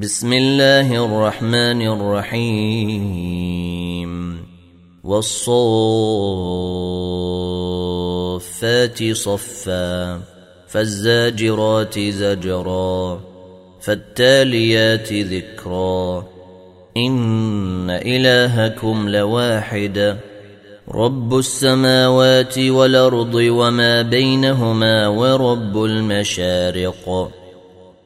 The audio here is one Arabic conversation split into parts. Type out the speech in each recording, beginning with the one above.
بسم الله الرحمن الرحيم. والصفات صفا فالزاجرات زجرا فالتاليات ذكرا. إن إلهكم لواحد رب السماوات والأرض وما بينهما ورب المشارق.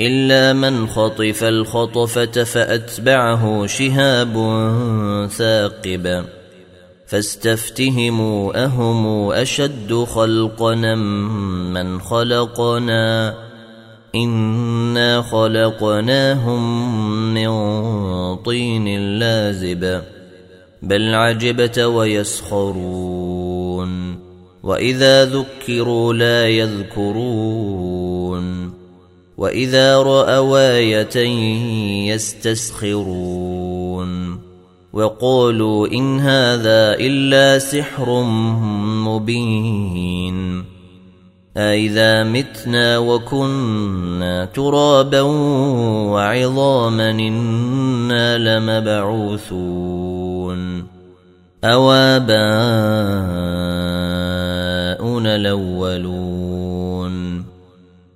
إلا من خطف الخطفة فأتبعه شهاب ثاقب. فاستفتهموا اهم أشد خلقنا من خلقنا. إنا خلقناهم من طين لازب. بل عجبت ويسخرون. وإذا ذكروا لا يذكرون. واذا راوا إيه يستسخرون وقالوا ان هذا الا سحر مبين أإذا متنا وكنا ترابا وعظاما إنا لمبعوثون أواباؤنا الأولون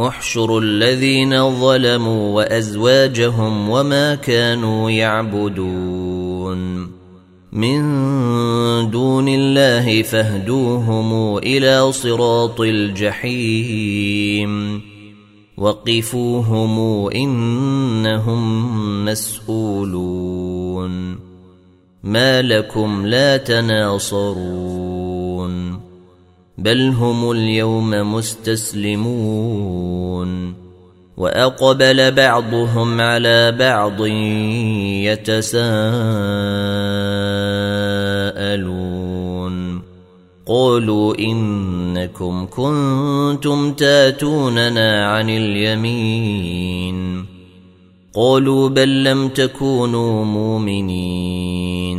احشروا الذين ظلموا وأزواجهم وما كانوا يعبدون. من دون الله فاهدوهم إلى صراط الجحيم. وقفوهم إنهم مسؤولون. ما لكم لا تناصرون. بل هم اليوم مستسلمون وأقبل بعضهم على بعض يتساءلون قالوا إنكم كنتم تاتوننا عن اليمين قالوا بل لم تكونوا مؤمنين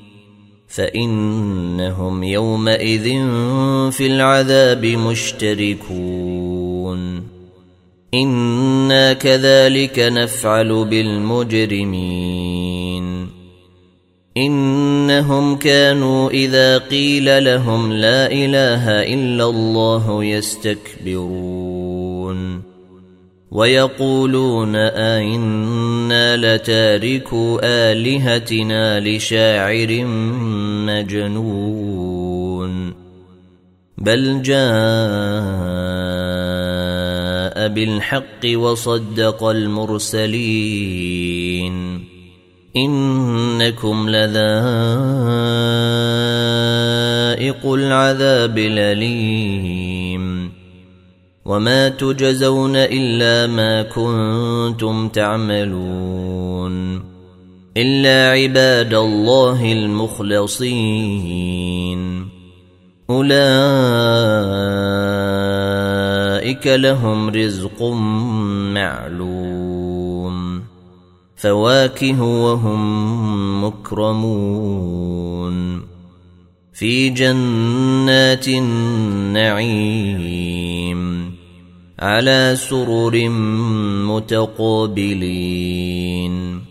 فإنهم يومئذ في العذاب مشتركون. إنا كذلك نفعل بالمجرمين. إنهم كانوا إذا قيل لهم لا إله إلا الله يستكبرون. ويقولون أئنا لتاركوا آلهتنا لشاعر مجنون بل جاء بالحق وصدق المرسلين. إنكم لذائق العذاب الأليم. وما تجزون إلا ما كنتم تعملون. إلا عباد الله المخلصين. أولئك لهم رزق معلوم. فواكه وهم مكرمون. في جنات النعيم. على سرر متقابلين.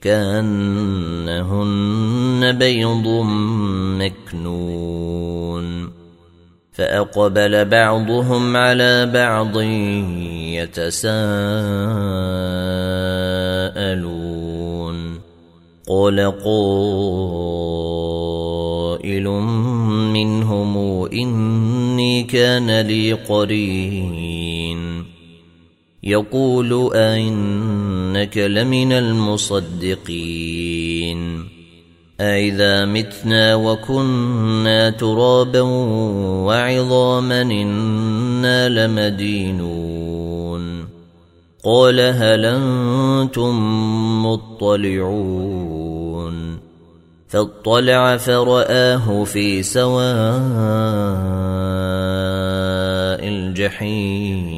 كأنهن بيض مكنون فأقبل بعضهم على بعض يتساءلون قال قائل منهم إني كان لي قرين يقول أئنك لمن المصدقين. أئذا متنا وكنا ترابا وعظاما إنا لمدينون. قال هل أنتم مطلعون؟ فاطلع فرآه في سواء الجحيم.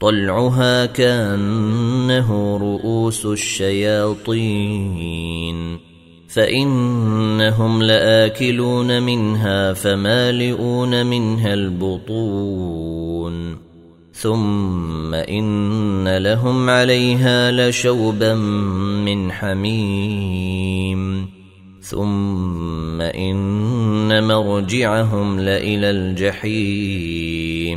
طلعها كأنه رؤوس الشياطين. فإنهم لآكلون منها فمالئون منها البطون. ثم إن لهم عليها لشوبا من حميم. ثم إن مرجعهم لإلى الجحيم.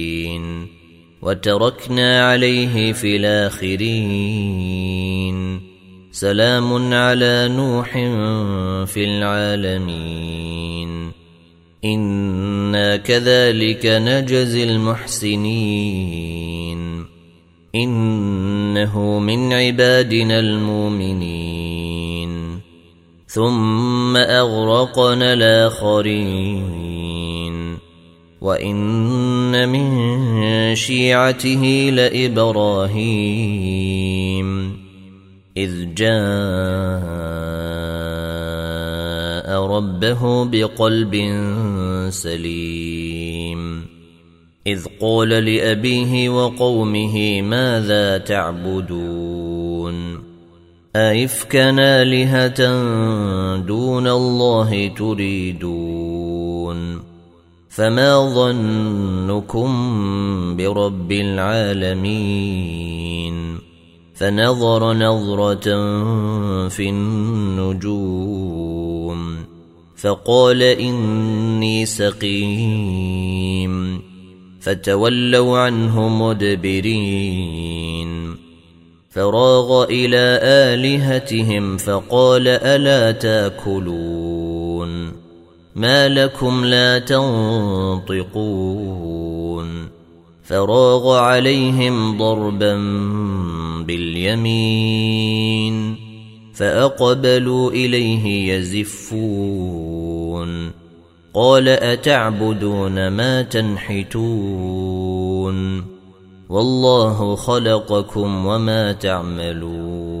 وتركنا عليه في الآخرين. سلام على نوح في العالمين. إنا كذلك نجزي المحسنين. إنه من عبادنا المؤمنين. ثم أغرقنا الآخرين. وان من شيعته لابراهيم اذ جاء ربه بقلب سليم اذ قال لابيه وقومه ماذا تعبدون أئفكا آلهة دون الله تريدون فما ظنكم برب العالمين فنظر نظرة في النجوم فقال إني سقيم فتولوا عنه مدبرين فراغ إلى آلهتهم فقال ألا تأكلون ما لكم لا تنطقون فراغ عليهم ضربا باليمين فأقبلوا إليه يزفون قال أتعبدون ما تنحتون والله خلقكم وما تعملون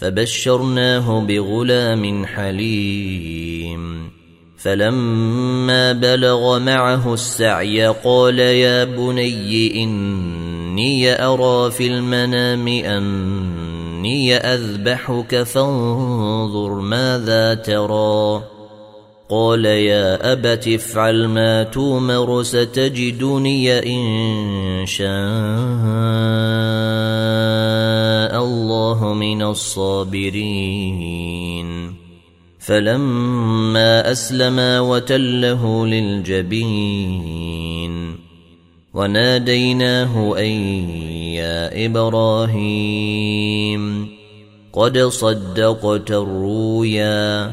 فبشرناه بغلام حليم. فلما بلغ معه السعي قال يا بني إني أرى في المنام أني أذبحك فانظر ماذا ترى. قال يا أبت افعل ما تومر ستجدني إن شاء. الله من الصابرين. فلما أسلما وتله للجبين. وناديناه أن يا إبراهيم قد صدقت الرؤيا.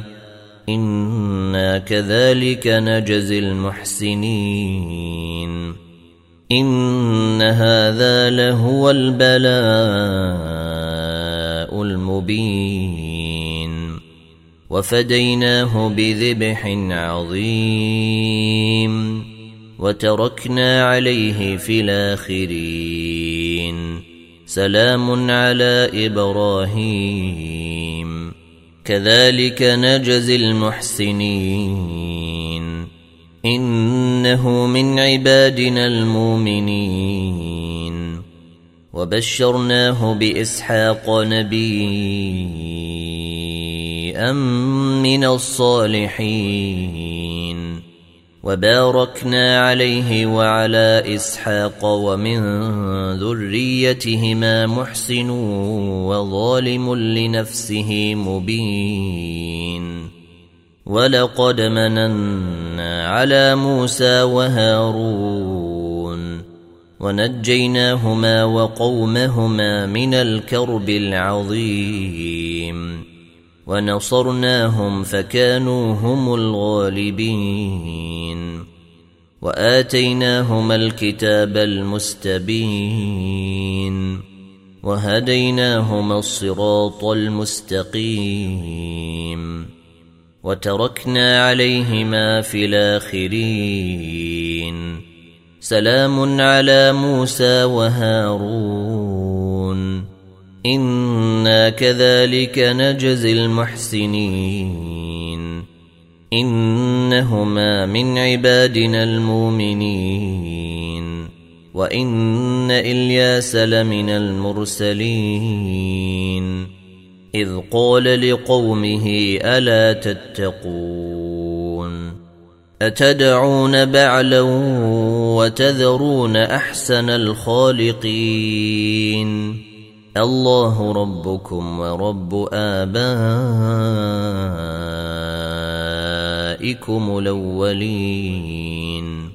إنا كذلك نجزي المحسنين. إن هذا لهو البلاء. المبين وفديناه بذبح عظيم وتركنا عليه في الآخرين سلام على إبراهيم. كذلك نجزي المحسنين. إنه من عبادنا المؤمنين. وبشرناه بإسحاق نبيا من الصالحين وباركنا عليه وعلى إسحاق ومن ذريتهما محسن وظالم لنفسه مبين ولقد مننا على موسى وهارون ونجيناهما وقومهما من الكرب العظيم. ونصرناهم فكانوا هم الغالبين. وآتيناهما الكتاب المستبين. وهديناهما الصراط المستقيم. وتركنا عليهما في الآخرين. سلام على موسى وهارون. إنا كذلك نجزي المحسنين. إنهما من عبادنا المؤمنين. وإن إلياس لمن المرسلين. إذ قال لقومه ألا تتقون؟ أتدعون بعلا وتذرون أحسن الخالقين. الله ربكم ورب آبائكم الأولين.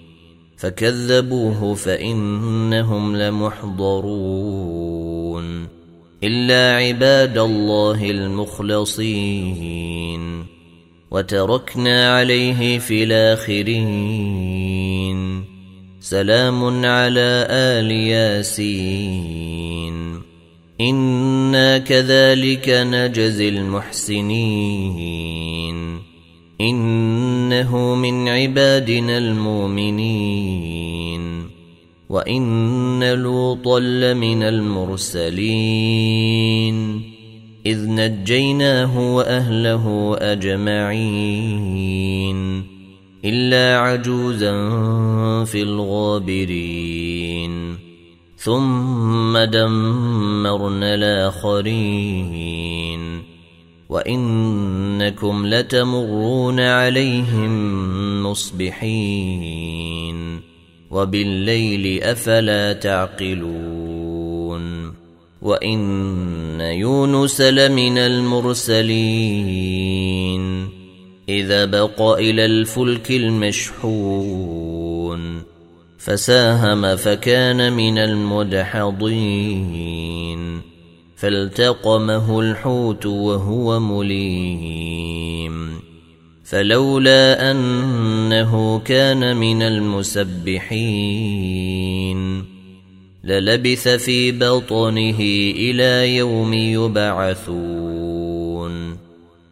فكذبوه فإنهم لمحضرون. إلا عباد الله المخلصين. وتركنا عليه في الآخرين. سلام على آل ياسين. إنا كذلك نجزي المحسنين. إنه من عبادنا المؤمنين. وإن لوطا لمن المرسلين. إذ نجيناه وأهله أجمعين. إلا عجوزا في الغابرين. ثم دمرنا الآخرين. وإنكم لتمرون عليهم مصبحين. وبالليل أفلا تعقلون. وإن يونس لمن المرسلين. إذا بق إلى الفلك المشحون فساهم فكان من المدحضين فالتقمه الحوت وهو مليم. فلولا أنه كان من المسبحين للبث في بطنه إلى يوم يبعثون.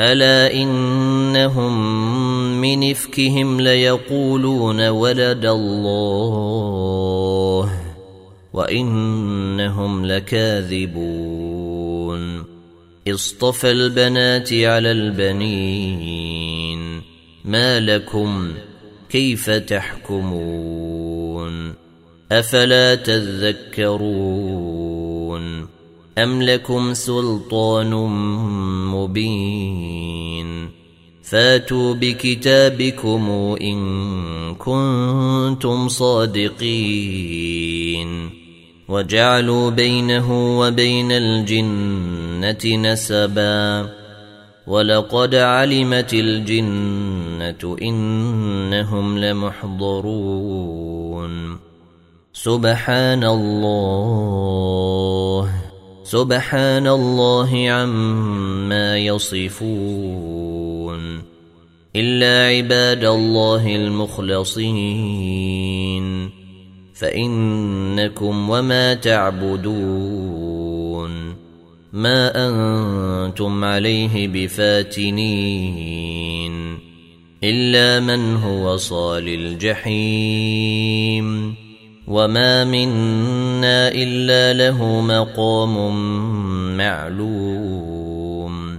ألا إنهم من إفكهم ليقولون ولد الله وإنهم لكاذبون اصطفى البنات على البنين ما لكم كيف تحكمون أفلا تذكرون أم لكم سلطان مبين فاتوا بكتابكم إن كنتم صادقين وجعلوا بينه وبين الجنة نسبا ولقد علمت الجنة إنهم لمحضرون سبحان الله سبحان الله عما يصفون إلا عباد الله المخلصين فإنكم وما تعبدون. ما أنتم عليه بفاتنين إلا من هو صال الجحيم. وما منا الا له مقام معلوم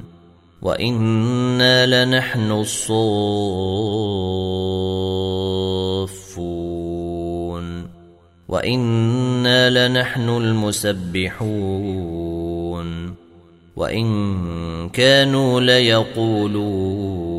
وأنا لنحن الصافون وأنا لنحن المسبحون وان كانوا ليقولون